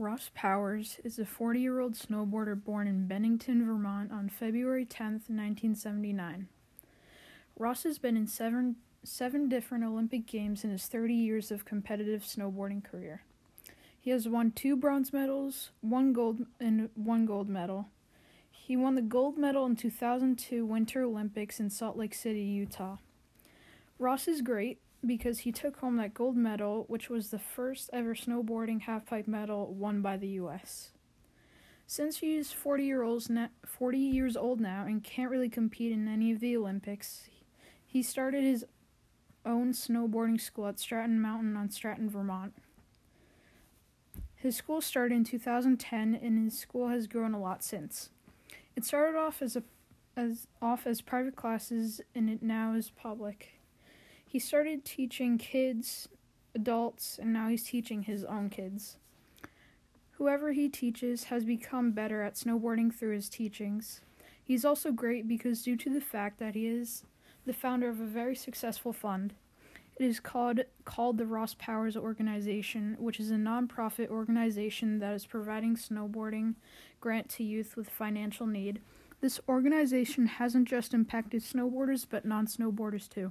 Ross Powers is a 40 year old snowboarder born in Bennington, Vermont on February 10, 1979. Ross has been in seven, seven different Olympic Games in his 30 years of competitive snowboarding career. He has won two bronze medals, one gold, and one gold medal. He won the gold medal in 2002 Winter Olympics in Salt Lake City, Utah. Ross is great because he took home that gold medal, which was the first ever snowboarding halfpipe medal won by the U.S. Since he's 40 year old 40 years old now and can't really compete in any of the Olympics, he started his own snowboarding school at Stratton Mountain on Stratton, Vermont. His school started in 2010 and his school has grown a lot since. It started off as a as off as private classes and it now is public. He started teaching kids, adults, and now he's teaching his own kids. Whoever he teaches has become better at snowboarding through his teachings. He's also great because, due to the fact that he is the founder of a very successful fund, it is called called the Ross Powers Organization, which is a nonprofit organization that is providing snowboarding grant to youth with financial need. This organization hasn't just impacted snowboarders but non-snowboarders too.